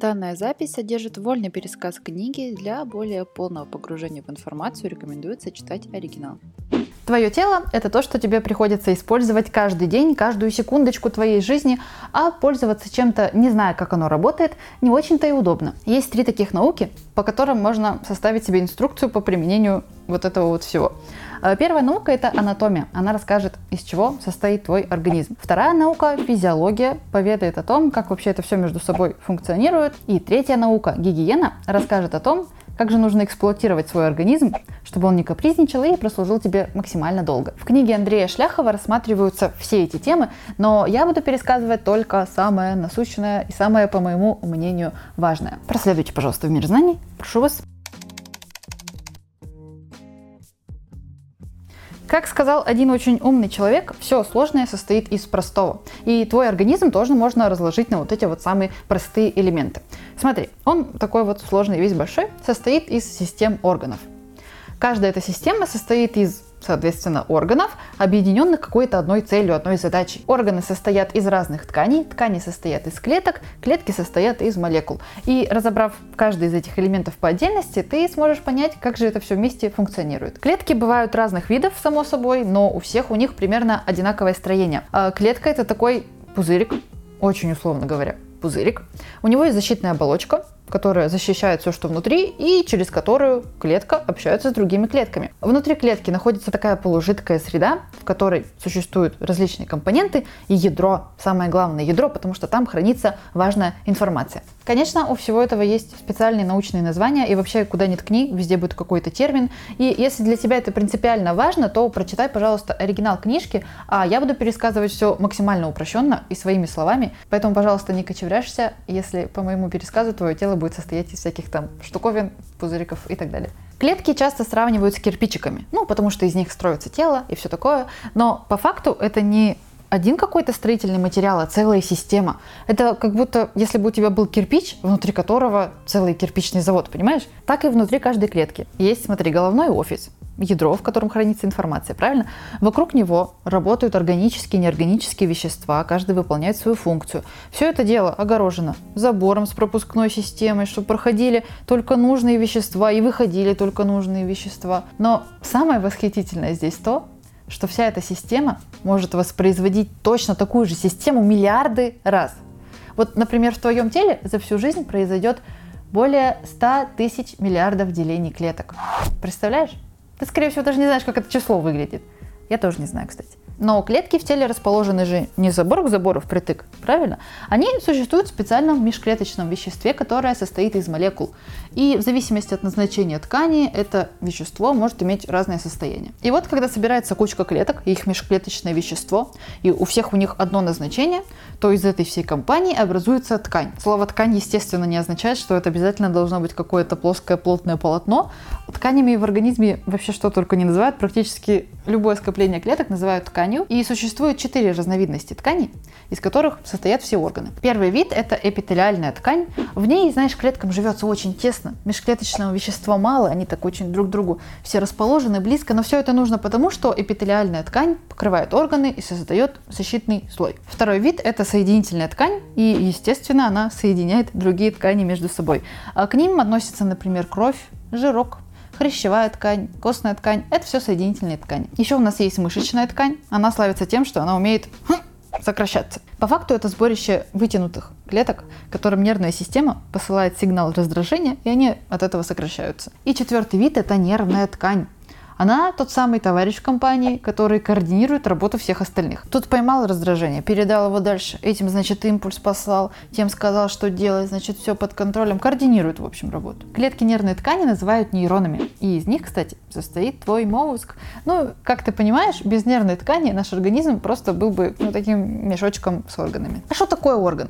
Данная запись содержит вольный пересказ книги. Для более полного погружения в информацию рекомендуется читать оригинал. Твое тело – это то, что тебе приходится использовать каждый день, каждую секундочку твоей жизни, а пользоваться чем-то, не зная, как оно работает, не очень-то и удобно. Есть три таких науки, по которым можно составить себе инструкцию по применению вот этого вот всего. Э, первая наука – это анатомия. Она расскажет, из чего состоит твой организм. Вторая наука – физиология, поведает о том, как вообще это все между собой функционирует. И третья наука – гигиена, расскажет о том, как же нужно эксплуатировать свой организм, чтобы он не капризничал и прослужил тебе максимально долго. В книге Андрея Шляхова рассматриваются все эти темы, но я буду пересказывать только самое насущное и самое, по моему мнению, важное. Проследуйте, пожалуйста, в мир знаний. Прошу вас. Как сказал один очень умный человек, все сложное состоит из простого. И твой организм тоже можно разложить на вот эти вот самые простые элементы. Смотри, он такой вот сложный, весь большой, состоит из систем органов. Каждая эта система состоит из соответственно, органов, объединенных какой-то одной целью, одной задачей. Органы состоят из разных тканей, ткани состоят из клеток, клетки состоят из молекул. И разобрав каждый из этих элементов по отдельности, ты сможешь понять, как же это все вместе функционирует. Клетки бывают разных видов, само собой, но у всех у них примерно одинаковое строение. А клетка это такой пузырик, очень условно говоря, пузырик. У него есть защитная оболочка, которая защищает все, что внутри, и через которую клетка общается с другими клетками. Внутри клетки находится такая полужидкая среда, в которой существуют различные компоненты и ядро, самое главное ядро, потому что там хранится важная информация. Конечно, у всего этого есть специальные научные названия, и вообще, куда ни ткни, везде будет какой-то термин. И если для тебя это принципиально важно, то прочитай, пожалуйста, оригинал книжки, а я буду пересказывать все максимально упрощенно и своими словами. Поэтому, пожалуйста, не кочевряшься, если по моему пересказу твое тело будет состоять из всяких там штуковин, пузыриков и так далее. Клетки часто сравнивают с кирпичиками, ну, потому что из них строится тело и все такое, но по факту это не один какой-то строительный материал, а целая система. Это как будто, если бы у тебя был кирпич, внутри которого целый кирпичный завод, понимаешь? Так и внутри каждой клетки. Есть, смотри, головной офис, ядро, в котором хранится информация, правильно? Вокруг него работают органические и неорганические вещества, каждый выполняет свою функцию. Все это дело огорожено забором с пропускной системой, чтобы проходили только нужные вещества и выходили только нужные вещества. Но самое восхитительное здесь то, что вся эта система может воспроизводить точно такую же систему миллиарды раз. Вот, например, в твоем теле за всю жизнь произойдет более 100 тысяч миллиардов делений клеток. Представляешь? Ты, скорее всего, даже не знаешь, как это число выглядит. Я тоже не знаю, кстати. Но клетки в теле расположены же не забор к забору впритык, правильно? Они существуют в специальном межклеточном веществе, которое состоит из молекул. И в зависимости от назначения ткани это вещество может иметь разное состояние. И вот когда собирается кучка клеток, их межклеточное вещество, и у всех у них одно назначение, то из этой всей компании образуется ткань. Слово ткань, естественно, не означает, что это обязательно должно быть какое-то плоское плотное полотно. Тканями в организме вообще что только не называют, практически любое скопление клеток называют ткань тканью, и существует четыре разновидности тканей, из которых состоят все органы. Первый вид – это эпителиальная ткань. В ней, знаешь, клеткам живется очень тесно. Межклеточного вещества мало, они так очень друг к другу все расположены близко, но все это нужно потому, что эпителиальная ткань покрывает органы и создает защитный слой. Второй вид – это соединительная ткань, и, естественно, она соединяет другие ткани между собой. А к ним относятся, например, кровь, жирок, хрящевая ткань, костная ткань – это все соединительные ткани. Еще у нас есть мышечная ткань. Она славится тем, что она умеет хм, сокращаться. По факту это сборище вытянутых клеток, которым нервная система посылает сигнал раздражения, и они от этого сокращаются. И четвертый вид – это нервная ткань. Она тот самый товарищ в компании, который координирует работу всех остальных. Тут поймал раздражение, передал его дальше. Этим, значит, импульс послал, тем сказал, что делать, значит, все под контролем. Координирует, в общем, работу. Клетки нервной ткани называют нейронами. И из них, кстати, состоит твой мозг. Ну, как ты понимаешь, без нервной ткани наш организм просто был бы ну, таким мешочком с органами. А что такое орган?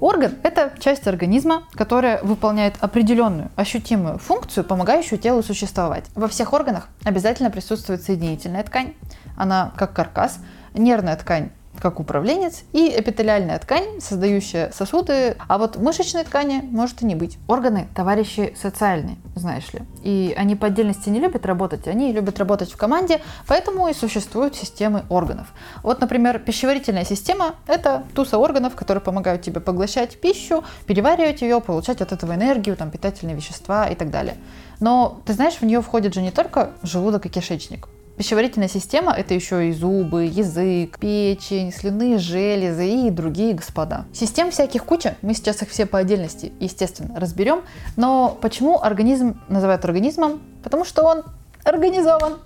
Орган – это часть организма, которая выполняет определенную ощутимую функцию, помогающую телу существовать. Во всех органах обязательно присутствует соединительная ткань. Она как каркас. Нервная ткань как управленец, и эпителиальная ткань, создающая сосуды, а вот мышечной ткани может и не быть. Органы – товарищи социальные, знаешь ли. И они по отдельности не любят работать, они любят работать в команде, поэтому и существуют системы органов. Вот, например, пищеварительная система – это туса органов, которые помогают тебе поглощать пищу, переваривать ее, получать от этого энергию, там, питательные вещества и так далее. Но, ты знаешь, в нее входит же не только желудок и кишечник. Пищеварительная система – это еще и зубы, язык, печень, слюнные железы и другие господа. Систем всяких куча, мы сейчас их все по отдельности, естественно, разберем. Но почему организм называют организмом? Потому что он организован.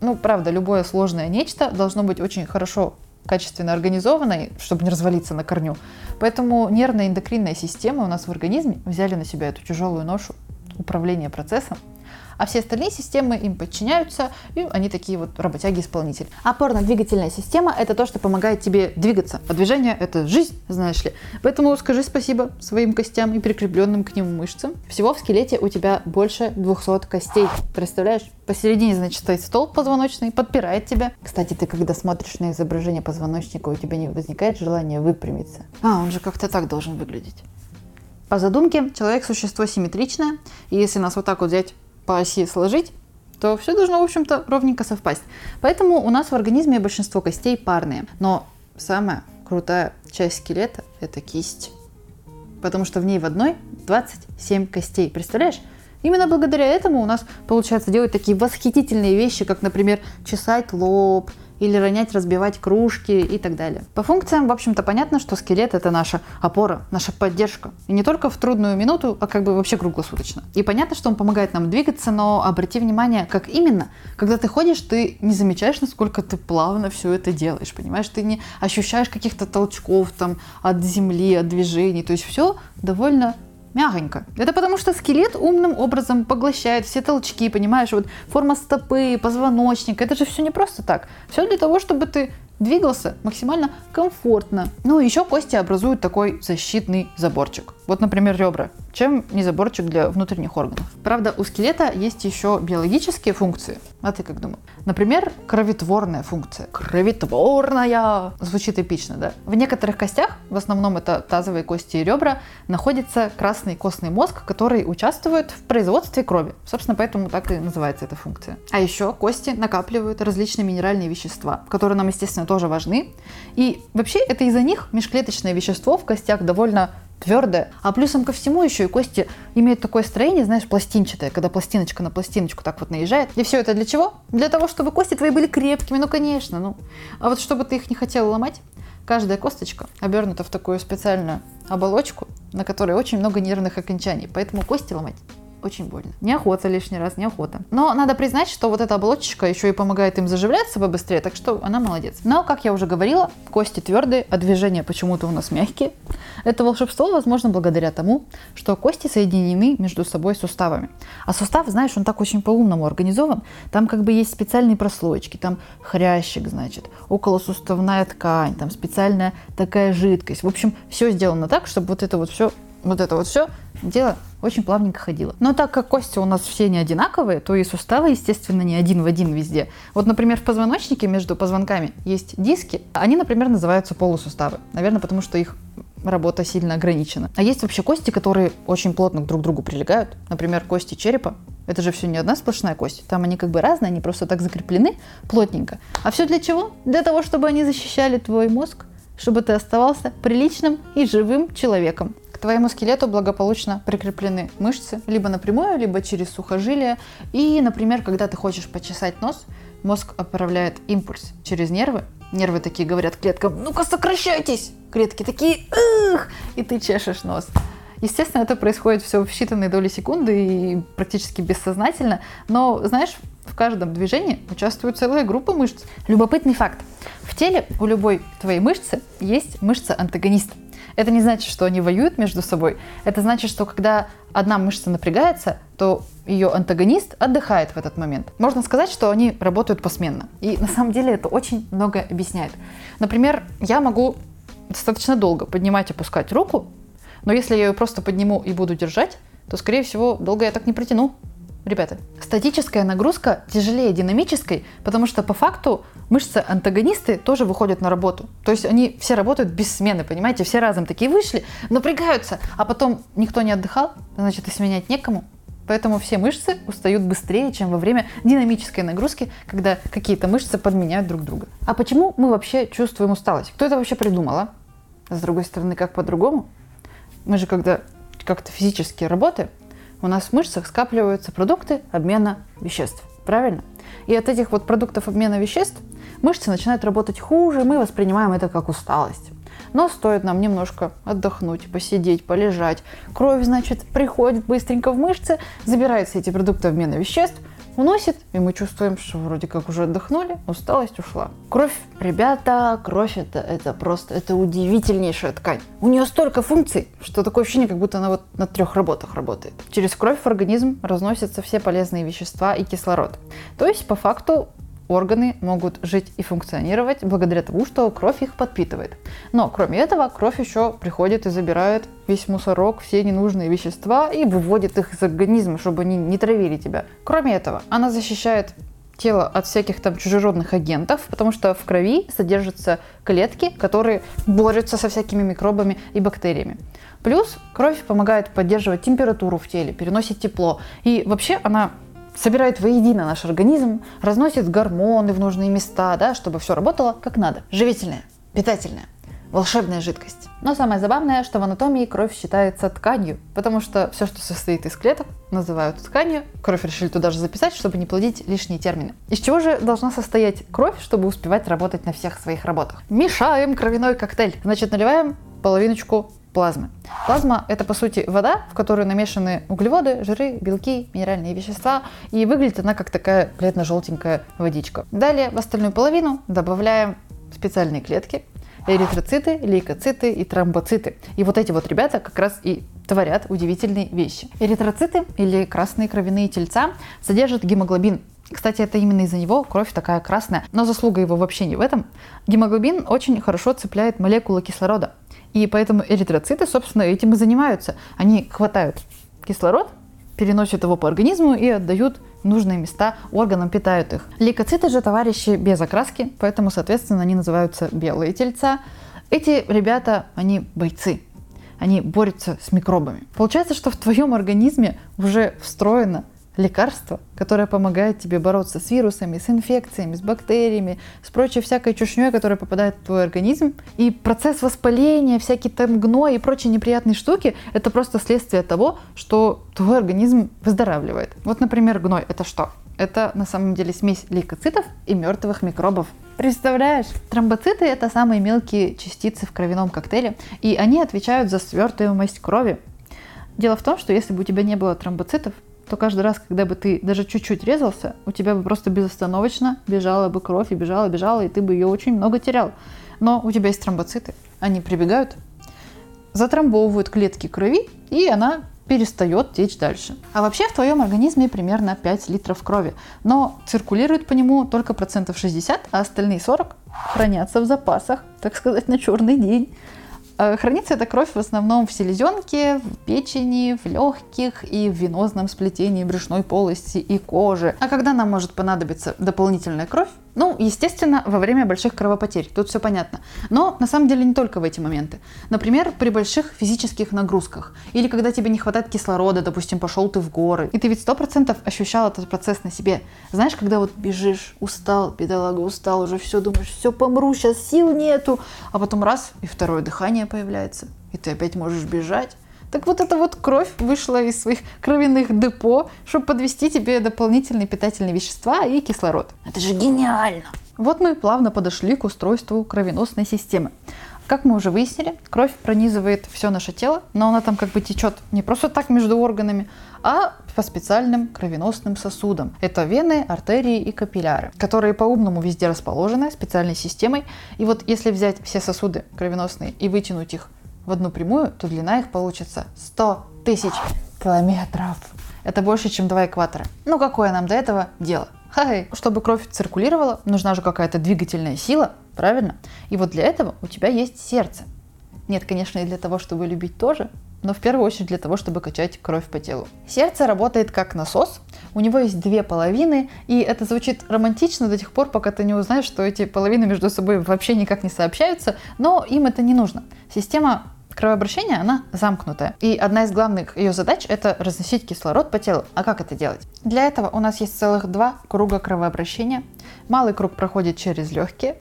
Ну, правда, любое сложное нечто должно быть очень хорошо качественно организованной, чтобы не развалиться на корню. Поэтому нервная эндокринная система у нас в организме взяли на себя эту тяжелую ношу управления процессом а все остальные системы им подчиняются, и они такие вот работяги-исполнители. Опорно-двигательная система – это то, что помогает тебе двигаться, а движение – это жизнь, знаешь ли. Поэтому скажи спасибо своим костям и прикрепленным к ним мышцам. Всего в скелете у тебя больше 200 костей, представляешь? Посередине, значит, стоит столб позвоночный, подпирает тебя. Кстати, ты когда смотришь на изображение позвоночника, у тебя не возникает желания выпрямиться? А, он же как-то так должен выглядеть. По задумке, человек – существо симметричное, и если нас вот так вот взять по оси сложить, то все должно, в общем-то, ровненько совпасть. Поэтому у нас в организме большинство костей парные. Но самая крутая часть скелета – это кисть. Потому что в ней в одной 27 костей. Представляешь? Именно благодаря этому у нас получается делать такие восхитительные вещи, как, например, чесать лоб – или ронять, разбивать кружки и так далее. По функциям, в общем-то, понятно, что скелет это наша опора, наша поддержка. И не только в трудную минуту, а как бы вообще круглосуточно. И понятно, что он помогает нам двигаться, но обрати внимание, как именно. Когда ты ходишь, ты не замечаешь, насколько ты плавно все это делаешь, понимаешь? Ты не ощущаешь каких-то толчков там от земли, от движений. То есть все довольно мягонько. Это потому что скелет умным образом поглощает все толчки, понимаешь, вот форма стопы, позвоночник, это же все не просто так. Все для того, чтобы ты двигался максимально комфортно. Ну и еще кости образуют такой защитный заборчик. Вот, например, ребра. Чем не заборчик для внутренних органов? Правда, у скелета есть еще биологические функции. А ты как думал? Например, кровотворная функция. Кровотворная! Звучит эпично, да? В некоторых костях, в основном это тазовые кости и ребра, находится красный костный мозг, который участвует в производстве крови. Собственно, поэтому так и называется эта функция. А еще кости накапливают различные минеральные вещества, которые нам, естественно, тоже важны. И вообще это из-за них межклеточное вещество в костях довольно твердое. А плюсом ко всему еще и кости имеют такое строение, знаешь, пластинчатое, когда пластиночка на пластиночку так вот наезжает. И все это для чего? Для того, чтобы кости твои были крепкими, ну конечно, ну. А вот чтобы ты их не хотел ломать, каждая косточка обернута в такую специальную оболочку, на которой очень много нервных окончаний, поэтому кости ломать очень больно. Неохота лишний раз, неохота. Но надо признать, что вот эта оболочечка еще и помогает им заживляться побыстрее, так что она молодец. Но, как я уже говорила, кости твердые, а движения почему-то у нас мягкие. Это волшебство возможно благодаря тому, что кости соединены между собой суставами. А сустав, знаешь, он так очень по-умному организован. Там как бы есть специальные прослоечки, там хрящик, значит, околосуставная ткань, там специальная такая жидкость. В общем, все сделано так, чтобы вот это вот все вот это вот все дело очень плавненько ходило. Но так как кости у нас все не одинаковые, то и суставы, естественно, не один в один везде. Вот, например, в позвоночнике между позвонками есть диски. Они, например, называются полусуставы. Наверное, потому что их работа сильно ограничена. А есть вообще кости, которые очень плотно друг к другу прилегают. Например, кости черепа. Это же все не одна сплошная кость. Там они как бы разные, они просто так закреплены плотненько. А все для чего? Для того, чтобы они защищали твой мозг, чтобы ты оставался приличным и живым человеком. К твоему скелету благополучно прикреплены мышцы, либо напрямую, либо через сухожилие. И, например, когда ты хочешь почесать нос, мозг отправляет импульс через нервы. Нервы такие говорят клеткам, ну-ка сокращайтесь! Клетки такие, Эх! и ты чешешь нос. Естественно, это происходит все в считанные доли секунды и практически бессознательно, но, знаешь, в каждом движении участвует целая группа мышц. Любопытный факт. В теле у любой твоей мышцы есть мышца-антагонист. Это не значит, что они воюют между собой. Это значит, что когда одна мышца напрягается, то ее антагонист отдыхает в этот момент. Можно сказать, что они работают посменно. И на самом деле это очень много объясняет. Например, я могу достаточно долго поднимать и опускать руку, но если я ее просто подниму и буду держать, то, скорее всего, долго я так не протяну. Ребята, статическая нагрузка тяжелее динамической, потому что по факту мышцы-антагонисты тоже выходят на работу. То есть они все работают без смены, понимаете? Все разом такие вышли, напрягаются, а потом никто не отдыхал, значит и сменять некому. Поэтому все мышцы устают быстрее, чем во время динамической нагрузки, когда какие-то мышцы подменяют друг друга. А почему мы вообще чувствуем усталость? Кто это вообще придумал, а? С другой стороны, как по-другому? Мы же когда как-то физически работаем, у нас в мышцах скапливаются продукты обмена веществ. Правильно? И от этих вот продуктов обмена веществ мышцы начинают работать хуже, мы воспринимаем это как усталость. Но стоит нам немножко отдохнуть, посидеть, полежать. Кровь, значит, приходит быстренько в мышцы, забираются эти продукты обмена веществ, уносит, и мы чувствуем, что вроде как уже отдохнули, усталость ушла. Кровь, ребята, кровь это, это просто, это удивительнейшая ткань. У нее столько функций, что такое ощущение, как будто она вот на трех работах работает. Через кровь в организм разносятся все полезные вещества и кислород. То есть, по факту, органы могут жить и функционировать благодаря тому, что кровь их подпитывает. Но кроме этого, кровь еще приходит и забирает весь мусорок, все ненужные вещества и выводит их из организма, чтобы они не травили тебя. Кроме этого, она защищает тело от всяких там чужеродных агентов, потому что в крови содержатся клетки, которые борются со всякими микробами и бактериями. Плюс кровь помогает поддерживать температуру в теле, переносит тепло. И вообще она собирает воедино наш организм, разносит гормоны в нужные места, да, чтобы все работало как надо. Живительная, питательная, волшебная жидкость. Но самое забавное, что в анатомии кровь считается тканью, потому что все, что состоит из клеток, называют тканью. Кровь решили туда же записать, чтобы не плодить лишние термины. Из чего же должна состоять кровь, чтобы успевать работать на всех своих работах? Мешаем кровяной коктейль. Значит, наливаем половиночку плазмы. Плазма – это, по сути, вода, в которую намешаны углеводы, жиры, белки, минеральные вещества, и выглядит она как такая бледно-желтенькая водичка. Далее в остальную половину добавляем специальные клетки, эритроциты, лейкоциты и тромбоциты. И вот эти вот ребята как раз и творят удивительные вещи. Эритроциты или красные кровяные тельца содержат гемоглобин, кстати, это именно из-за него кровь такая красная. Но заслуга его вообще не в этом. Гемоглобин очень хорошо цепляет молекулы кислорода. И поэтому эритроциты, собственно, этим и занимаются. Они хватают кислород, переносят его по организму и отдают нужные места органам, питают их. Лейкоциты же товарищи без окраски, поэтому, соответственно, они называются белые тельца. Эти ребята, они бойцы, они борются с микробами. Получается, что в твоем организме уже встроено лекарство, которое помогает тебе бороться с вирусами, с инфекциями, с бактериями, с прочей всякой чушней, которая попадает в твой организм. И процесс воспаления, всякие там гной и прочие неприятные штуки – это просто следствие того, что твой организм выздоравливает. Вот, например, гной – это что? Это на самом деле смесь лейкоцитов и мертвых микробов. Представляешь? Тромбоциты – это самые мелкие частицы в кровяном коктейле, и они отвечают за свертываемость крови. Дело в том, что если бы у тебя не было тромбоцитов, то каждый раз, когда бы ты даже чуть-чуть резался, у тебя бы просто безостановочно бежала бы кровь, и бежала, бежала, и ты бы ее очень много терял. Но у тебя есть тромбоциты, они прибегают, затрамбовывают клетки крови, и она перестает течь дальше. А вообще в твоем организме примерно 5 литров крови, но циркулирует по нему только процентов 60, а остальные 40 хранятся в запасах, так сказать, на черный день. Э, хранится эта кровь в основном в селезенке, в печени, в легких и в венозном сплетении брюшной полости и кожи. А когда нам может понадобиться дополнительная кровь, ну, естественно, во время больших кровопотерь, тут все понятно. Но на самом деле не только в эти моменты. Например, при больших физических нагрузках. Или когда тебе не хватает кислорода, допустим, пошел ты в горы. И ты ведь сто процентов ощущал этот процесс на себе. Знаешь, когда вот бежишь, устал, бедолага, устал, уже все, думаешь, все, помру, сейчас сил нету. А потом раз, и второе дыхание появляется. И ты опять можешь бежать. Так вот эта вот кровь вышла из своих кровяных депо, чтобы подвести тебе дополнительные питательные вещества и кислород. Это же гениально! Вот мы плавно подошли к устройству кровеносной системы. Как мы уже выяснили, кровь пронизывает все наше тело, но она там как бы течет не просто так между органами, а по специальным кровеносным сосудам. Это вены, артерии и капилляры, которые по-умному везде расположены специальной системой. И вот если взять все сосуды кровеносные и вытянуть их в одну прямую, то длина их получится 100 тысяч километров. Это больше, чем два экватора. Ну какое нам до этого дело? Хай. Чтобы кровь циркулировала, нужна же какая-то двигательная сила, правильно? И вот для этого у тебя есть сердце. Нет, конечно, и для того, чтобы любить тоже, но в первую очередь для того, чтобы качать кровь по телу. Сердце работает как насос, у него есть две половины, и это звучит романтично до тех пор, пока ты не узнаешь, что эти половины между собой вообще никак не сообщаются, но им это не нужно. Система кровообращения, она замкнутая. И одна из главных ее задач – это разносить кислород по телу. А как это делать? Для этого у нас есть целых два круга кровообращения. Малый круг проходит через легкие,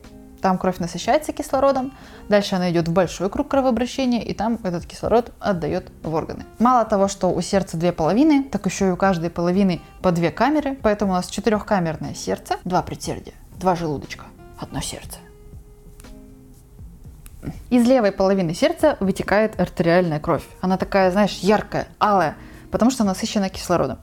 там кровь насыщается кислородом, дальше она идет в большой круг кровообращения, и там этот кислород отдает в органы. Мало того, что у сердца две половины, так еще и у каждой половины по две камеры, поэтому у нас четырехкамерное сердце, два предсердия, два желудочка, одно сердце. Из левой половины сердца вытекает артериальная кровь. Она такая, знаешь, яркая, алая, потому что насыщена кислородом.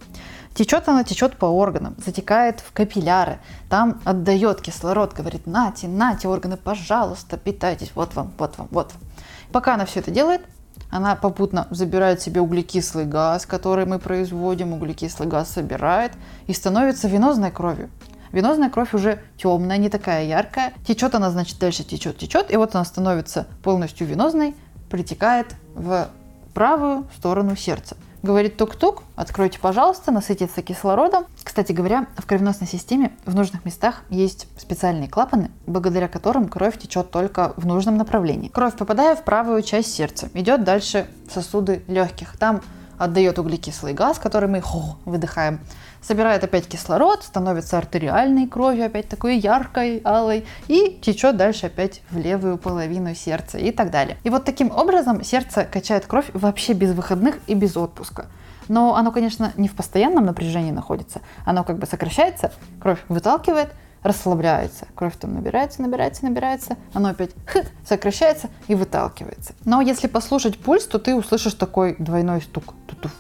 Течет она, течет по органам, затекает в капилляры, там отдает кислород, говорит, нате, нате, органы, пожалуйста, питайтесь, вот вам, вот вам, вот вам. Пока она все это делает, она попутно забирает себе углекислый газ, который мы производим, углекислый газ собирает и становится венозной кровью. Венозная кровь уже темная, не такая яркая. Течет она, значит, дальше течет, течет, и вот она становится полностью венозной, притекает в правую сторону сердца. Говорит тук-тук, откройте, пожалуйста, насытиться кислородом. Кстати говоря, в кровеносной системе в нужных местах есть специальные клапаны, благодаря которым кровь течет только в нужном направлении. Кровь, попадая в правую часть сердца, идет дальше в сосуды легких. Там отдает углекислый газ, который мы хо, выдыхаем собирает опять кислород, становится артериальной кровью, опять такой яркой, алой, и течет дальше опять в левую половину сердца и так далее. И вот таким образом сердце качает кровь вообще без выходных и без отпуска. Но оно, конечно, не в постоянном напряжении находится. Оно как бы сокращается, кровь выталкивает, расслабляется. Кровь там набирается, набирается, набирается. Оно опять х, сокращается и выталкивается. Но если послушать пульс, то ты услышишь такой двойной стук. Тутуф,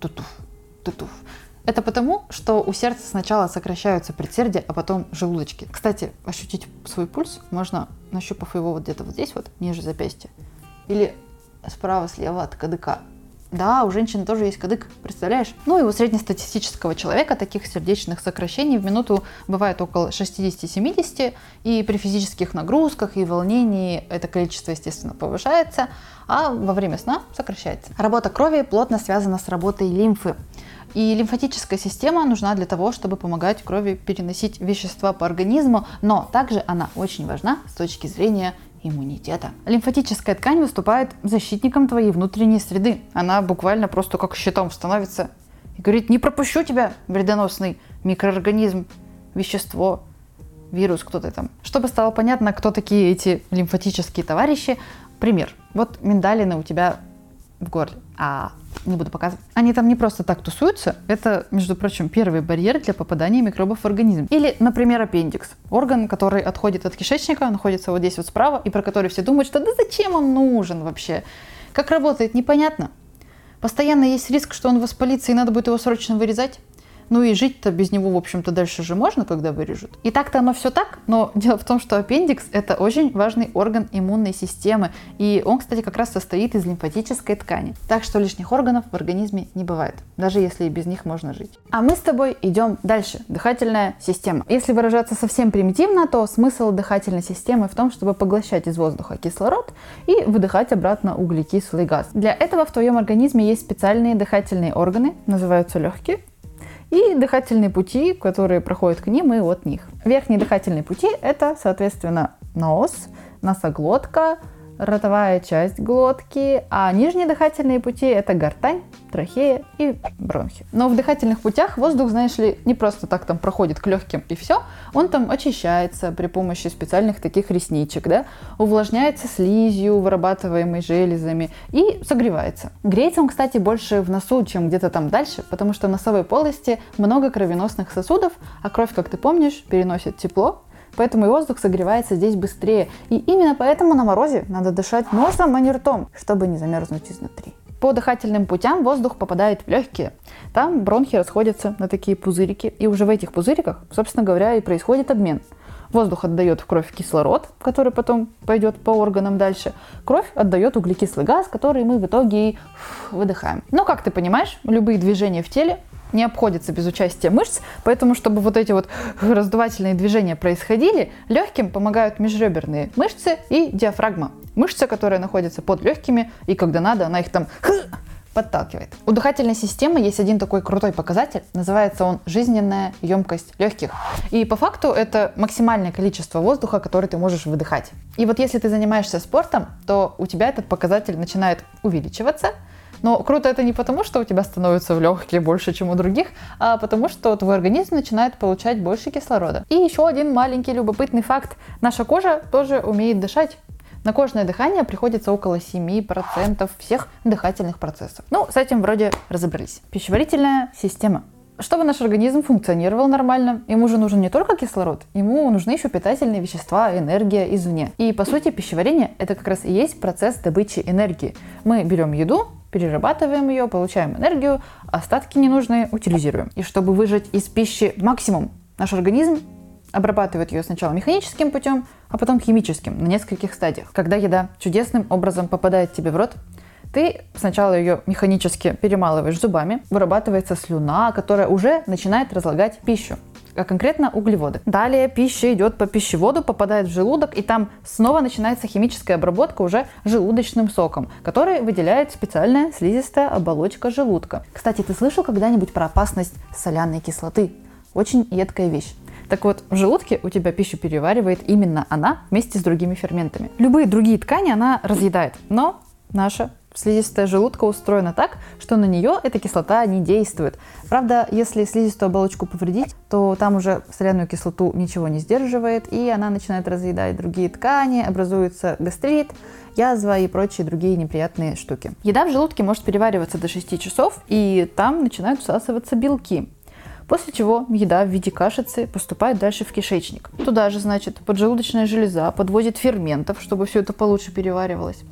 тутуф, тутуф. Это потому, что у сердца сначала сокращаются предсердия, а потом желудочки. Кстати, ощутить свой пульс можно, нащупав его вот где-то вот здесь вот, ниже запястья. Или справа-слева от кадыка. Да, у женщин тоже есть кадык, представляешь? Ну и у среднестатистического человека таких сердечных сокращений в минуту бывает около 60-70, и при физических нагрузках и волнении это количество, естественно, повышается, а во время сна сокращается. Работа крови плотно связана с работой лимфы. И лимфатическая система нужна для того, чтобы помогать крови переносить вещества по организму, но также она очень важна с точки зрения иммунитета. Лимфатическая ткань выступает защитником твоей внутренней среды. Она буквально просто как щитом становится и говорит, не пропущу тебя, вредоносный микроорганизм, вещество, вирус, кто то там. Чтобы стало понятно, кто такие эти лимфатические товарищи, пример. Вот миндалины у тебя в горле. А не буду показывать. Они там не просто так тусуются. Это, между прочим, первый барьер для попадания микробов в организм. Или, например, аппендикс. Орган, который отходит от кишечника, находится вот здесь вот справа, и про который все думают, что да зачем он нужен вообще? Как работает, непонятно. Постоянно есть риск, что он воспалится, и надо будет его срочно вырезать. Ну и жить-то без него, в общем-то, дальше же можно, когда вырежут. И так-то оно все так, но дело в том, что аппендикс – это очень важный орган иммунной системы. И он, кстати, как раз состоит из лимфатической ткани. Так что лишних органов в организме не бывает, даже если и без них можно жить. А мы с тобой идем дальше. Дыхательная система. Если выражаться совсем примитивно, то смысл дыхательной системы в том, чтобы поглощать из воздуха кислород и выдыхать обратно углекислый газ. Для этого в твоем организме есть специальные дыхательные органы, называются легкие, и дыхательные пути, которые проходят к ним и от них. Верхние дыхательные пути – это, соответственно, нос, носоглотка, ротовая часть глотки, а нижние дыхательные пути – это гортань, трахея и бронхи. Но в дыхательных путях воздух, знаешь ли, не просто так там проходит к легким и все, он там очищается при помощи специальных таких ресничек, да, увлажняется слизью, вырабатываемой железами и согревается. Греется он, кстати, больше в носу, чем где-то там дальше, потому что в носовой полости много кровеносных сосудов, а кровь, как ты помнишь, переносит тепло, поэтому и воздух согревается здесь быстрее. И именно поэтому на морозе надо дышать носом, а не ртом, чтобы не замерзнуть изнутри. По дыхательным путям воздух попадает в легкие. Там бронхи расходятся на такие пузырики, и уже в этих пузыриках, собственно говоря, и происходит обмен. Воздух отдает в кровь кислород, который потом пойдет по органам дальше. Кровь отдает углекислый газ, который мы в итоге и выдыхаем. Но, как ты понимаешь, любые движения в теле не обходится без участия мышц, поэтому, чтобы вот эти вот раздувательные движения происходили, легким помогают межреберные мышцы и диафрагма. Мышца, которая находится под легкими, и когда надо, она их там подталкивает. У дыхательной системы есть один такой крутой показатель, называется он жизненная емкость легких. И по факту это максимальное количество воздуха, который ты можешь выдыхать. И вот если ты занимаешься спортом, то у тебя этот показатель начинает увеличиваться, но круто это не потому, что у тебя становится в легкие больше, чем у других, а потому что твой организм начинает получать больше кислорода. И еще один маленький любопытный факт. Наша кожа тоже умеет дышать. На кожное дыхание приходится около 7% всех дыхательных процессов. Ну, с этим вроде разобрались. Пищеварительная система. Чтобы наш организм функционировал нормально, ему же нужен не только кислород, ему нужны еще питательные вещества, энергия извне. И по сути пищеварение это как раз и есть процесс добычи энергии. Мы берем еду, перерабатываем ее, получаем энергию, остатки ненужные утилизируем. И чтобы выжать из пищи максимум, наш организм обрабатывает ее сначала механическим путем, а потом химическим на нескольких стадиях. Когда еда чудесным образом попадает тебе в рот, ты сначала ее механически перемалываешь зубами, вырабатывается слюна, которая уже начинает разлагать пищу а конкретно углеводы. Далее пища идет по пищеводу, попадает в желудок, и там снова начинается химическая обработка уже желудочным соком, который выделяет специальная слизистая оболочка желудка. Кстати, ты слышал когда-нибудь про опасность соляной кислоты? Очень едкая вещь. Так вот, в желудке у тебя пищу переваривает именно она вместе с другими ферментами. Любые другие ткани она разъедает, но наша слизистая желудка устроена так, что на нее эта кислота не действует. Правда, если слизистую оболочку повредить, то там уже соляную кислоту ничего не сдерживает, и она начинает разъедать другие ткани, образуется гастрит, язва и прочие другие неприятные штуки. Еда в желудке может перевариваться до 6 часов, и там начинают всасываться белки. После чего еда в виде кашицы поступает дальше в кишечник. Туда же, значит, поджелудочная железа подводит ферментов, чтобы все это получше переваривалось.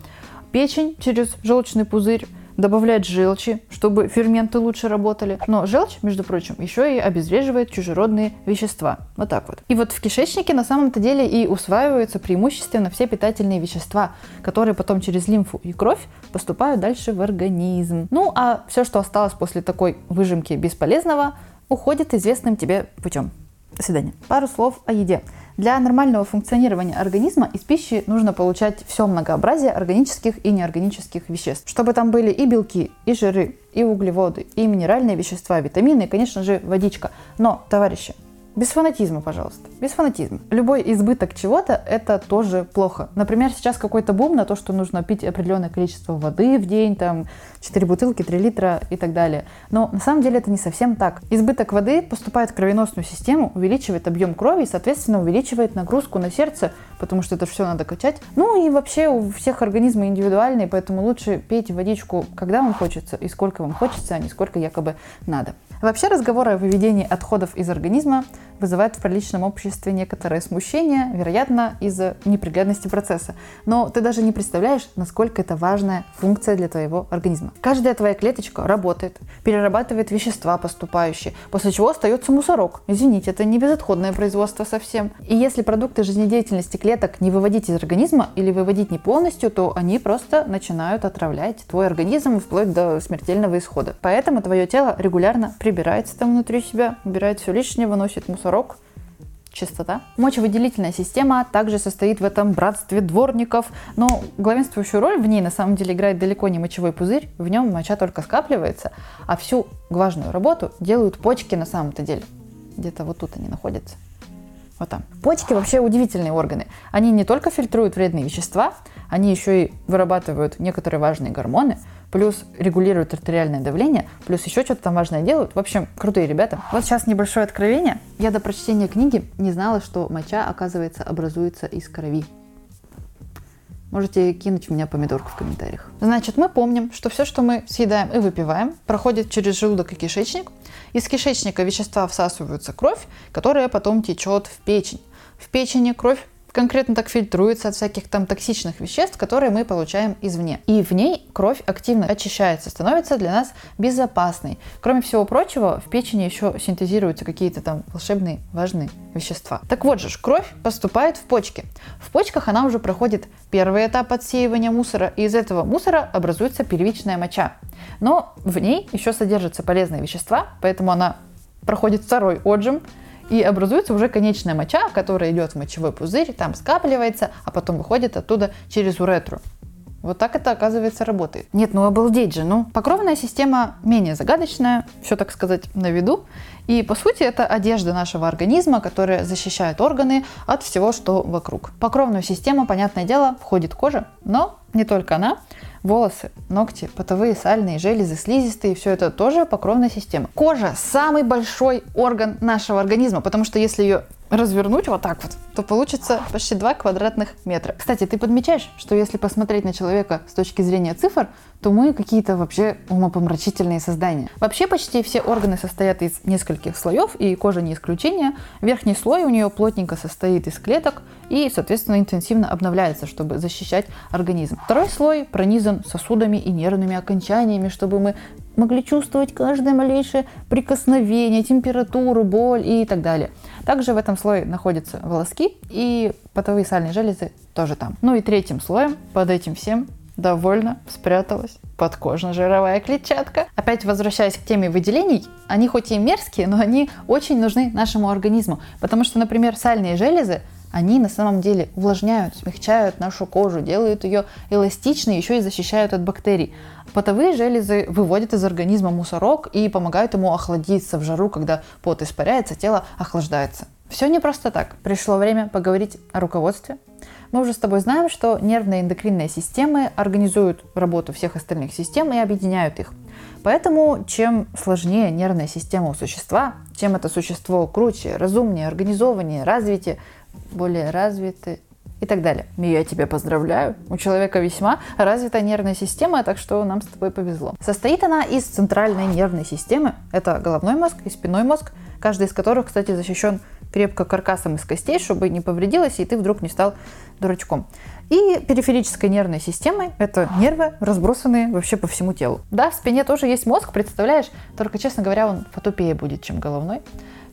Печень через желчный пузырь добавляет желчи, чтобы ферменты лучше работали. Но желчь, между прочим, еще и обезвреживает чужеродные вещества. Вот так вот. И вот в кишечнике на самом-то деле и усваиваются преимущественно все питательные вещества, которые потом через лимфу и кровь поступают дальше в организм. Ну а все, что осталось после такой выжимки бесполезного, уходит известным тебе путем. Свидания. Пару слов о еде. Для нормального функционирования организма из пищи нужно получать все многообразие органических и неорганических веществ. Чтобы там были и белки, и жиры, и углеводы, и минеральные вещества, витамины, и, конечно же, водичка. Но, товарищи, без фанатизма, пожалуйста. Без фанатизма. Любой избыток чего-то – это тоже плохо. Например, сейчас какой-то бум на то, что нужно пить определенное количество воды в день, там, 4 бутылки, 3 литра и так далее. Но на самом деле это не совсем так. Избыток воды поступает в кровеносную систему, увеличивает объем крови и, соответственно, увеличивает нагрузку на сердце, потому что это все надо качать. Ну и вообще у всех организмы индивидуальные, поэтому лучше пейте водичку, когда вам хочется и сколько вам хочется, а не сколько якобы надо. Вообще разговоры о выведении отходов из организма вызывают в приличном обществе некоторое смущение, вероятно, из-за неприглядности процесса. Но ты даже не представляешь, насколько это важная функция для твоего организма. Каждая твоя клеточка работает, перерабатывает вещества поступающие, после чего остается мусорок. Извините, это не безотходное производство совсем. И если продукты жизнедеятельности клеток не выводить из организма или выводить не полностью, то они просто начинают отравлять твой организм вплоть до смертельного исхода. Поэтому твое тело регулярно прибирается там внутри себя, убирает все лишнее, выносит мусорок, чистота. Мочевыделительная система также состоит в этом братстве дворников, но главенствующую роль в ней на самом деле играет далеко не мочевой пузырь, в нем моча только скапливается, а всю важную работу делают почки на самом-то деле. Где-то вот тут они находятся. Вот там. Почки вообще удивительные органы. Они не только фильтруют вредные вещества, они еще и вырабатывают некоторые важные гормоны, плюс регулируют артериальное давление, плюс еще что-то там важное делают. В общем, крутые ребята. Вот сейчас небольшое откровение. Я до прочтения книги не знала, что моча, оказывается, образуется из крови. Можете кинуть меня помидорку в комментариях. Значит, мы помним, что все, что мы съедаем и выпиваем, проходит через желудок и кишечник. Из кишечника вещества всасываются кровь, которая потом течет в печень. В печени кровь конкретно так фильтруется от всяких там токсичных веществ, которые мы получаем извне. И в ней кровь активно очищается, становится для нас безопасной. Кроме всего прочего, в печени еще синтезируются какие-то там волшебные важные вещества. Так вот же, кровь поступает в почки. В почках она уже проходит первый этап отсеивания мусора, и из этого мусора образуется первичная моча. Но в ней еще содержатся полезные вещества, поэтому она проходит второй отжим, и образуется уже конечная моча, которая идет в мочевой пузырь, там скапливается, а потом выходит оттуда через уретру. Вот так это, оказывается, работает. Нет, ну обалдеть же, ну. Покровная система менее загадочная, все, так сказать, на виду. И, по сути, это одежда нашего организма, которая защищает органы от всего, что вокруг. Покровную систему, понятное дело, входит кожа, но не только она. Волосы, ногти, потовые, сальные, железы, слизистые, все это тоже покровная система. Кожа – самый большой орган нашего организма, потому что если ее развернуть вот так вот, то получится почти 2 квадратных метра. Кстати, ты подмечаешь, что если посмотреть на человека с точки зрения цифр, то мы какие-то вообще умопомрачительные создания. Вообще почти все органы состоят из нескольких слоев, и кожа не исключение. Верхний слой у нее плотненько состоит из клеток и, соответственно, интенсивно обновляется, чтобы защищать организм. Второй слой пронизан сосудами и нервными окончаниями, чтобы мы могли чувствовать каждое малейшее прикосновение, температуру, боль и так далее. Также в этом слое находятся волоски и потовые сальные железы тоже там. Ну и третьим слоем под этим всем довольно спряталась подкожно-жировая клетчатка. Опять возвращаясь к теме выделений, они хоть и мерзкие, но они очень нужны нашему организму. Потому что, например, сальные железы, они на самом деле увлажняют, смягчают нашу кожу, делают ее эластичной, еще и защищают от бактерий. Потовые железы выводят из организма мусорок и помогают ему охладиться в жару, когда пот испаряется, тело охлаждается. Все не просто так. Пришло время поговорить о руководстве, мы уже с тобой знаем, что нервные эндокринные системы организуют работу всех остальных систем и объединяют их. Поэтому чем сложнее нервная система у существа, чем это существо круче, разумнее, организованнее, развитие, более развитый и так далее. И я тебя поздравляю. У человека весьма развитая нервная система, так что нам с тобой повезло. Состоит она из центральной нервной системы. Это головной мозг и спинной мозг, каждый из которых, кстати, защищен крепко каркасом из костей, чтобы не повредилось, и ты вдруг не стал дурачком. И периферической нервной системой – это нервы, разбросанные вообще по всему телу. Да, в спине тоже есть мозг, представляешь? Только, честно говоря, он фотопея будет, чем головной.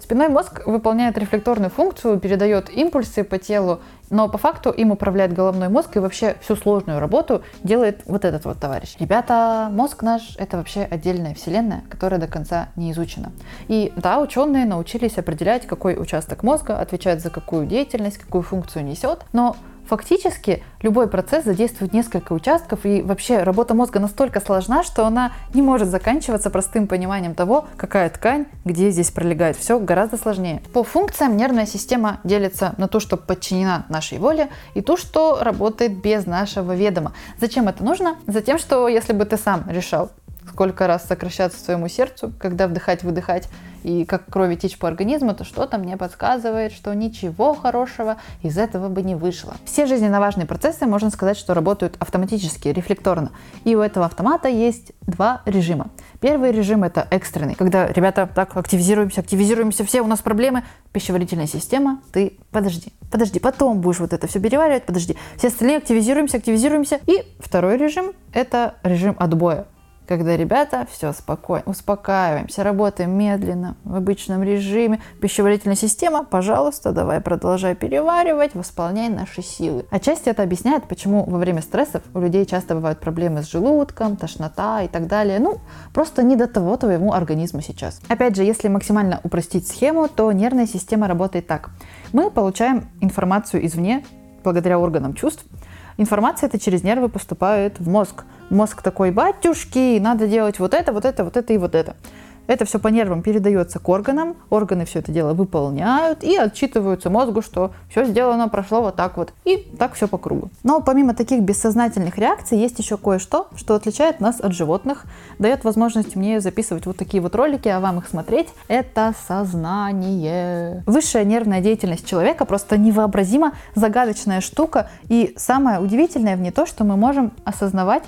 Спинной мозг выполняет рефлекторную функцию, передает импульсы по телу, но по факту им управляет головной мозг и вообще всю сложную работу делает вот этот вот товарищ. Ребята, мозг наш это вообще отдельная вселенная, которая до конца не изучена. И да, ученые научились определять, какой участок мозга отвечает за какую деятельность, какую функцию несет, но Фактически любой процесс задействует несколько участков, и вообще работа мозга настолько сложна, что она не может заканчиваться простым пониманием того, какая ткань, где здесь пролегает. Все гораздо сложнее. По функциям нервная система делится на ту, что подчинена нашей воле, и ту, что работает без нашего ведома. Зачем это нужно? Затем, что если бы ты сам решал, сколько раз сокращаться своему сердцу, когда вдыхать, выдыхать, и как крови течь по организму, то что-то мне подсказывает, что ничего хорошего из этого бы не вышло. Все жизненно важные процессы, можно сказать, что работают автоматически, рефлекторно. И у этого автомата есть два режима. Первый режим это экстренный, когда ребята так активизируемся, активизируемся, все у нас проблемы, пищеварительная система, ты подожди, подожди, потом будешь вот это все переваривать, подожди. Все остальные активизируемся, активизируемся. И второй режим это режим отбоя когда ребята, все спокойно, успокаиваемся, работаем медленно, в обычном режиме. Пищеварительная система, пожалуйста, давай продолжай переваривать, восполняй наши силы. Отчасти это объясняет, почему во время стрессов у людей часто бывают проблемы с желудком, тошнота и так далее. Ну, просто не до того твоему организму сейчас. Опять же, если максимально упростить схему, то нервная система работает так. Мы получаем информацию извне, благодаря органам чувств. Информация эта через нервы поступает в мозг. Мозг такой, батюшки, надо делать вот это, вот это, вот это и вот это. Это все по нервам передается к органам, органы все это дело выполняют и отчитываются мозгу, что все сделано, прошло вот так вот. И так все по кругу. Но помимо таких бессознательных реакций есть еще кое-что, что отличает нас от животных, дает возможность мне записывать вот такие вот ролики, а вам их смотреть. Это сознание. Высшая нервная деятельность человека просто невообразимо загадочная штука. И самое удивительное в ней то, что мы можем осознавать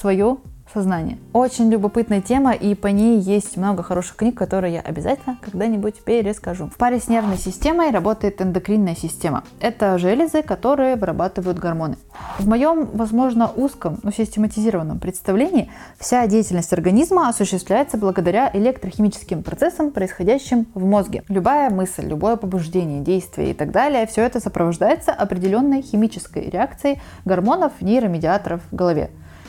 свою сознания. Очень любопытная тема, и по ней есть много хороших книг, которые я обязательно когда-нибудь перескажу. В паре с нервной системой работает эндокринная система. Это железы, которые вырабатывают гормоны. В моем, возможно, узком, но систематизированном представлении вся деятельность организма осуществляется благодаря электрохимическим процессам, происходящим в мозге. Любая мысль, любое побуждение, действие и так далее, все это сопровождается определенной химической реакцией гормонов, нейромедиаторов в голове.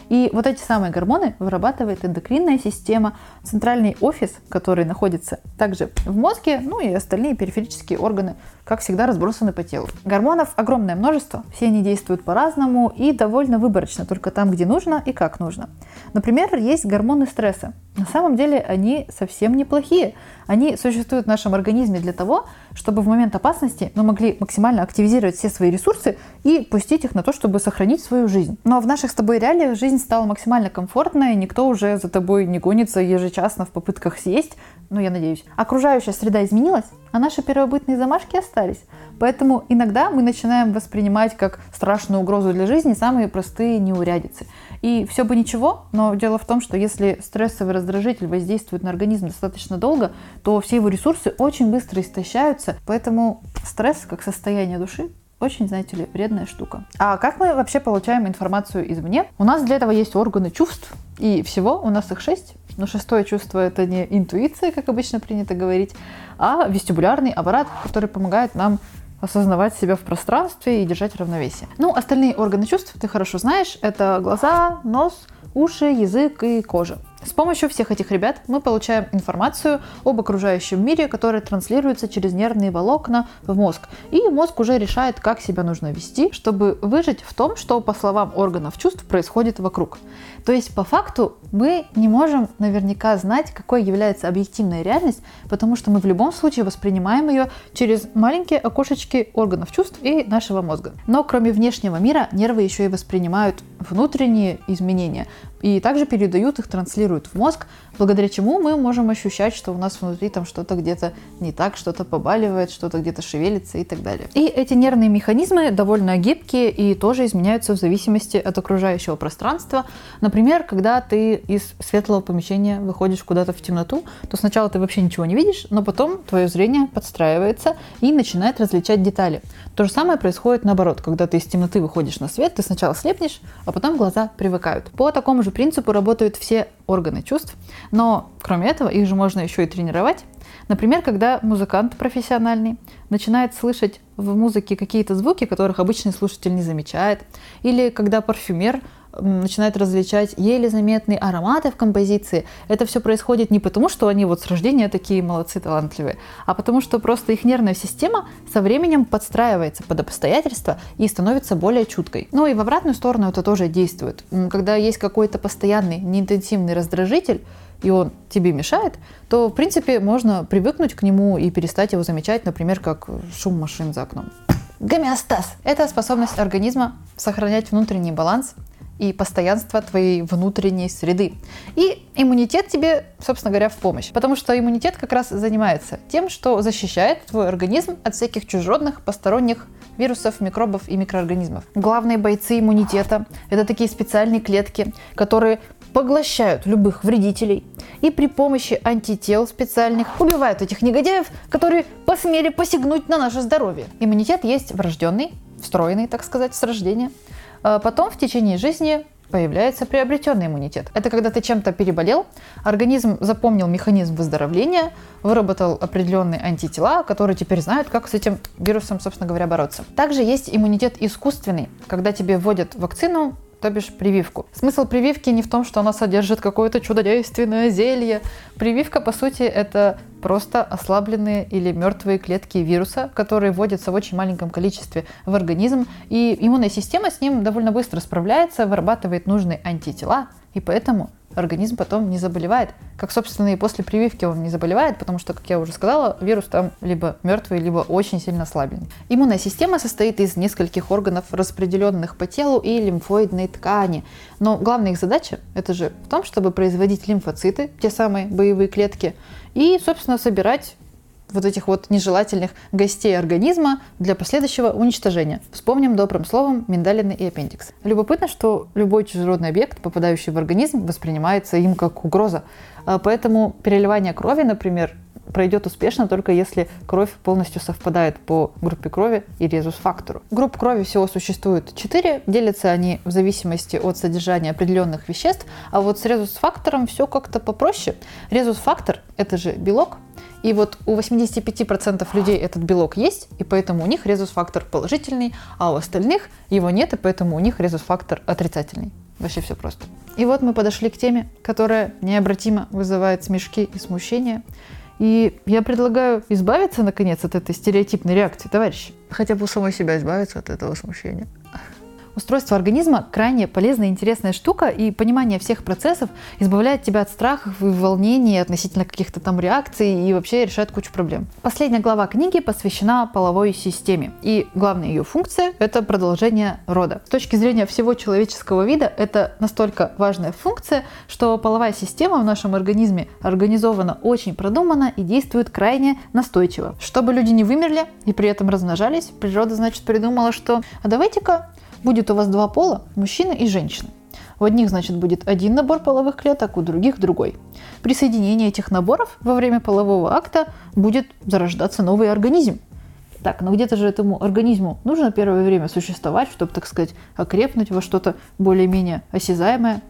И вот эти самые гормоны вырабатывает эндокринная система, центральный офис, который находится также в мозге, ну и остальные периферические органы, как всегда, разбросаны по телу. Гормонов огромное множество, все они действуют по-разному и довольно выборочно, только там, где нужно и как нужно. Например, есть гормоны стресса. На самом деле они совсем неплохие. Они существуют в нашем организме для того, чтобы в момент опасности мы могли максимально активизировать все свои ресурсы и пустить их на то, чтобы сохранить свою жизнь. Но в наших с тобой реалиях жизнь стала максимально комфортной, никто уже за тобой не гонится ежечасно в попытках съесть, ну я надеюсь. Окружающая среда изменилась, а наши первобытные замашки остались. Поэтому иногда мы начинаем воспринимать как страшную угрозу для жизни самые простые неурядицы. И все бы ничего, но дело в том, что если стрессовый раздражитель воздействует на организм достаточно долго, то все его ресурсы очень быстро истощаются. Поэтому стресс как состояние души очень, знаете ли, вредная штука. А как мы вообще получаем информацию извне? У нас для этого есть органы чувств, и всего у нас их шесть. Но шестое чувство это не интуиция, как обычно принято говорить, а вестибулярный аппарат, который помогает нам осознавать себя в пространстве и держать равновесие. Ну, остальные органы чувств ты хорошо знаешь. Это глаза, нос, уши, язык и кожа. С помощью всех этих ребят мы получаем информацию об окружающем мире, которая транслируется через нервные волокна в мозг. И мозг уже решает, как себя нужно вести, чтобы выжить в том, что, по словам органов чувств, происходит вокруг. То есть, по факту, мы не можем наверняка знать, какой является объективная реальность, потому что мы в любом случае воспринимаем ее через маленькие окошечки органов чувств и нашего мозга. Но кроме внешнего мира, нервы еще и воспринимают внутренние изменения и также передают их, транслируют в мозг, благодаря чему мы можем ощущать, что у нас внутри там что-то где-то не так, что-то побаливает, что-то где-то шевелится и так далее. И эти нервные механизмы довольно гибкие и тоже изменяются в зависимости от окружающего пространства. Например, когда ты из светлого помещения выходишь куда-то в темноту, то сначала ты вообще ничего не видишь, но потом твое зрение подстраивается и начинает различать детали. То же самое происходит наоборот, когда ты из темноты выходишь на свет, ты сначала слепнешь, а потом глаза привыкают. По такому же принципу работают все органы чувств, но кроме этого их же можно еще и тренировать. Например, когда музыкант профессиональный начинает слышать в музыке какие-то звуки, которых обычный слушатель не замечает, или когда парфюмер начинают различать еле заметные ароматы в композиции, это все происходит не потому, что они вот с рождения такие молодцы, талантливые, а потому что просто их нервная система со временем подстраивается под обстоятельства и становится более чуткой. Ну и в обратную сторону это тоже действует. Когда есть какой-то постоянный неинтенсивный раздражитель, и он тебе мешает, то, в принципе, можно привыкнуть к нему и перестать его замечать, например, как шум машин за окном. Гомеостаз – это способность организма сохранять внутренний баланс и постоянство твоей внутренней среды. И иммунитет тебе, собственно говоря, в помощь. Потому что иммунитет как раз занимается тем, что защищает твой организм от всяких чужеродных, посторонних вирусов, микробов и микроорганизмов. Главные бойцы иммунитета – это такие специальные клетки, которые поглощают любых вредителей и при помощи антител специальных убивают этих негодяев, которые посмели посягнуть на наше здоровье. Иммунитет есть врожденный, встроенный, так сказать, с рождения – а потом в течение жизни появляется приобретенный иммунитет. Это когда ты чем-то переболел, организм запомнил механизм выздоровления, выработал определенные антитела, которые теперь знают, как с этим вирусом, собственно говоря, бороться. Также есть иммунитет искусственный, когда тебе вводят вакцину, то бишь прививку. Смысл прививки не в том, что она содержит какое-то чудодейственное зелье. Прививка, по сути, это просто ослабленные или мертвые клетки вируса, которые вводятся в очень маленьком количестве в организм, и иммунная система с ним довольно быстро справляется, вырабатывает нужные антитела, и поэтому организм потом не заболевает. Как, собственно, и после прививки он не заболевает, потому что, как я уже сказала, вирус там либо мертвый, либо очень сильно ослабленный. Иммунная система состоит из нескольких органов, распределенных по телу и лимфоидной ткани. Но главная их задача – это же в том, чтобы производить лимфоциты, те самые боевые клетки, и, собственно, собирать вот этих вот нежелательных гостей организма для последующего уничтожения. Вспомним добрым словом миндалины и аппендикс. Любопытно, что любой чужеродный объект, попадающий в организм, воспринимается им как угроза. А поэтому переливание крови, например, пройдет успешно только если кровь полностью совпадает по группе крови и резус-фактору. Групп крови всего существует 4, делятся они в зависимости от содержания определенных веществ, а вот с резус-фактором все как-то попроще. Резус-фактор – это же белок, и вот у 85% людей этот белок есть, и поэтому у них резус-фактор положительный, а у остальных его нет, и поэтому у них резус-фактор отрицательный. Вообще все просто. И вот мы подошли к теме, которая необратимо вызывает смешки и смущение. И я предлагаю избавиться, наконец, от этой стереотипной реакции, товарищи. Хотя бы у самой себя избавиться от этого смущения. Устройство организма крайне полезная и интересная штука, и понимание всех процессов избавляет тебя от страхов и волнений относительно каких-то там реакций и вообще решает кучу проблем. Последняя глава книги посвящена половой системе, и главная ее функция – это продолжение рода. С точки зрения всего человеческого вида это настолько важная функция, что половая система в нашем организме организована очень продуманно и действует крайне настойчиво. Чтобы люди не вымерли и при этом размножались, природа, значит, придумала, что а давайте-ка будет у вас два пола, мужчина и женщина. У одних, значит, будет один набор половых клеток, у других другой. При соединении этих наборов во время полового акта будет зарождаться новый организм. Так, но где-то же этому организму нужно первое время существовать, чтобы, так сказать, окрепнуть во что-то более-менее осязаемое.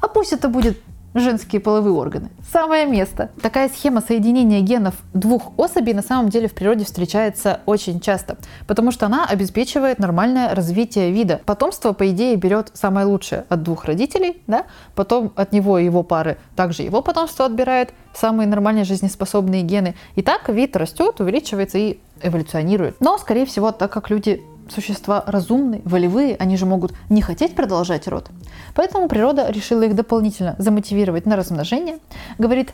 А пусть это будет женские половые органы. Самое место. Такая схема соединения генов двух особей на самом деле в природе встречается очень часто, потому что она обеспечивает нормальное развитие вида. Потомство, по идее, берет самое лучшее от двух родителей, да? потом от него и его пары также его потомство отбирает самые нормальные жизнеспособные гены. И так вид растет, увеличивается и эволюционирует. Но, скорее всего, так как люди существа разумные, волевые, они же могут не хотеть продолжать род. Поэтому природа решила их дополнительно замотивировать на размножение. Говорит,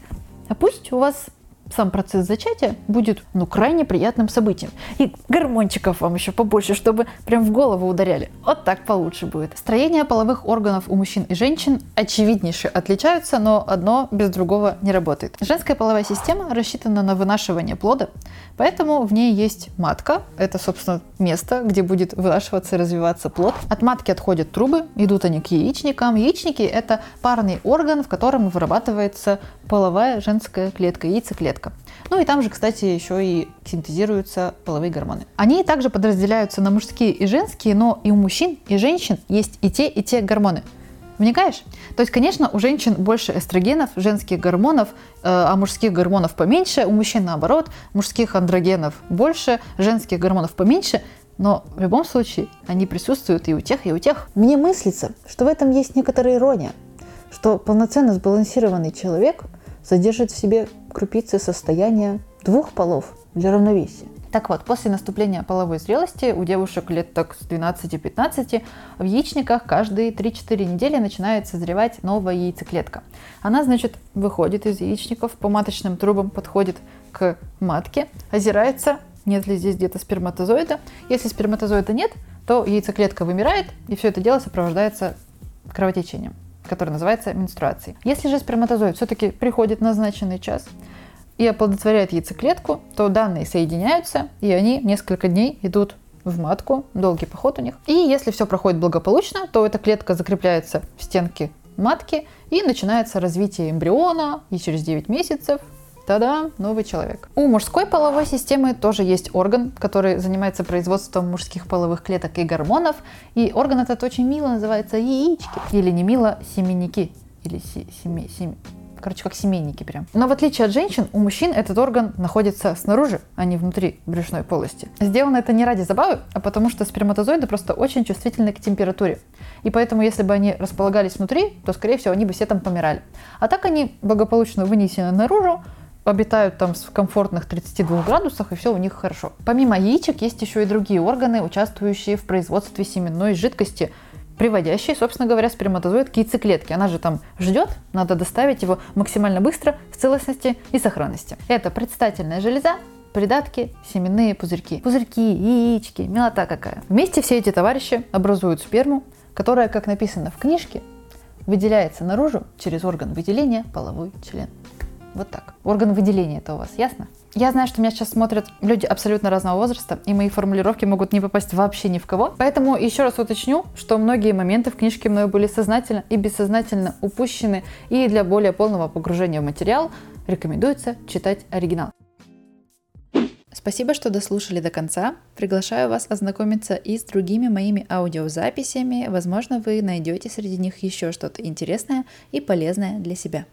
а пусть у вас сам процесс зачатия будет ну, крайне приятным событием. И гормончиков вам еще побольше, чтобы прям в голову ударяли. Вот так получше будет. Строение половых органов у мужчин и женщин очевиднейше отличаются, но одно без другого не работает. Женская половая система рассчитана на вынашивание плода, поэтому в ней есть матка. Это, собственно, место, где будет вынашиваться и развиваться плод. От матки отходят трубы, идут они к яичникам. Яичники – это парный орган, в котором вырабатывается половая женская клетка, яйцеклетка. Ну и там же, кстати, еще и синтезируются половые гормоны. Они также подразделяются на мужские и женские, но и у мужчин, и женщин есть и те, и те гормоны. Вникаешь? То есть, конечно, у женщин больше эстрогенов, женских гормонов, э, а мужских гормонов поменьше, у мужчин наоборот, мужских андрогенов больше, женских гормонов поменьше, но в любом случае они присутствуют и у тех, и у тех. Мне мыслится, что в этом есть некоторая ирония, что полноценно сбалансированный человек – содержит в себе крупицы состояния двух полов для равновесия. Так вот, после наступления половой зрелости у девушек лет так с 12-15 в яичниках каждые 3-4 недели начинает созревать новая яйцеклетка. Она, значит, выходит из яичников, по маточным трубам подходит к матке, озирается, нет ли здесь где-то сперматозоида. Если сперматозоида нет, то яйцеклетка вымирает, и все это дело сопровождается кровотечением который называется менструацией. Если же сперматозоид все-таки приходит назначенный час и оплодотворяет яйцеклетку, то данные соединяются, и они несколько дней идут в матку, долгий поход у них. И если все проходит благополучно, то эта клетка закрепляется в стенке матки, и начинается развитие эмбриона, и через 9 месяцев Та-да, новый человек. У мужской половой системы тоже есть орган, который занимается производством мужских половых клеток и гормонов. И орган этот очень мило называется яички. Или не мило, семенники. Или си, семе, сем... Короче, как семейники прям. Но в отличие от женщин, у мужчин этот орган находится снаружи, а не внутри брюшной полости. Сделано это не ради забавы, а потому что сперматозоиды просто очень чувствительны к температуре. И поэтому, если бы они располагались внутри, то, скорее всего, они бы все там помирали. А так они благополучно вынесены наружу, обитают там в комфортных 32 градусах, и все у них хорошо. Помимо яичек есть еще и другие органы, участвующие в производстве семенной жидкости, приводящие, собственно говоря, сперматозоид к яйцеклетке. Она же там ждет, надо доставить его максимально быстро, в целостности и сохранности. Это предстательная железа, придатки, семенные пузырьки. Пузырьки, яички, милота какая. Вместе все эти товарищи образуют сперму, которая, как написано в книжке, выделяется наружу через орган выделения половой член. Вот так. Орган выделения это у вас ясно? Я знаю, что меня сейчас смотрят люди абсолютно разного возраста, и мои формулировки могут не попасть вообще ни в кого. Поэтому еще раз уточню, что многие моменты в книжке мною были сознательно и бессознательно упущены, и для более полного погружения в материал рекомендуется читать оригинал. Спасибо, что дослушали до конца. Приглашаю вас ознакомиться и с другими моими аудиозаписями. Возможно, вы найдете среди них еще что-то интересное и полезное для себя.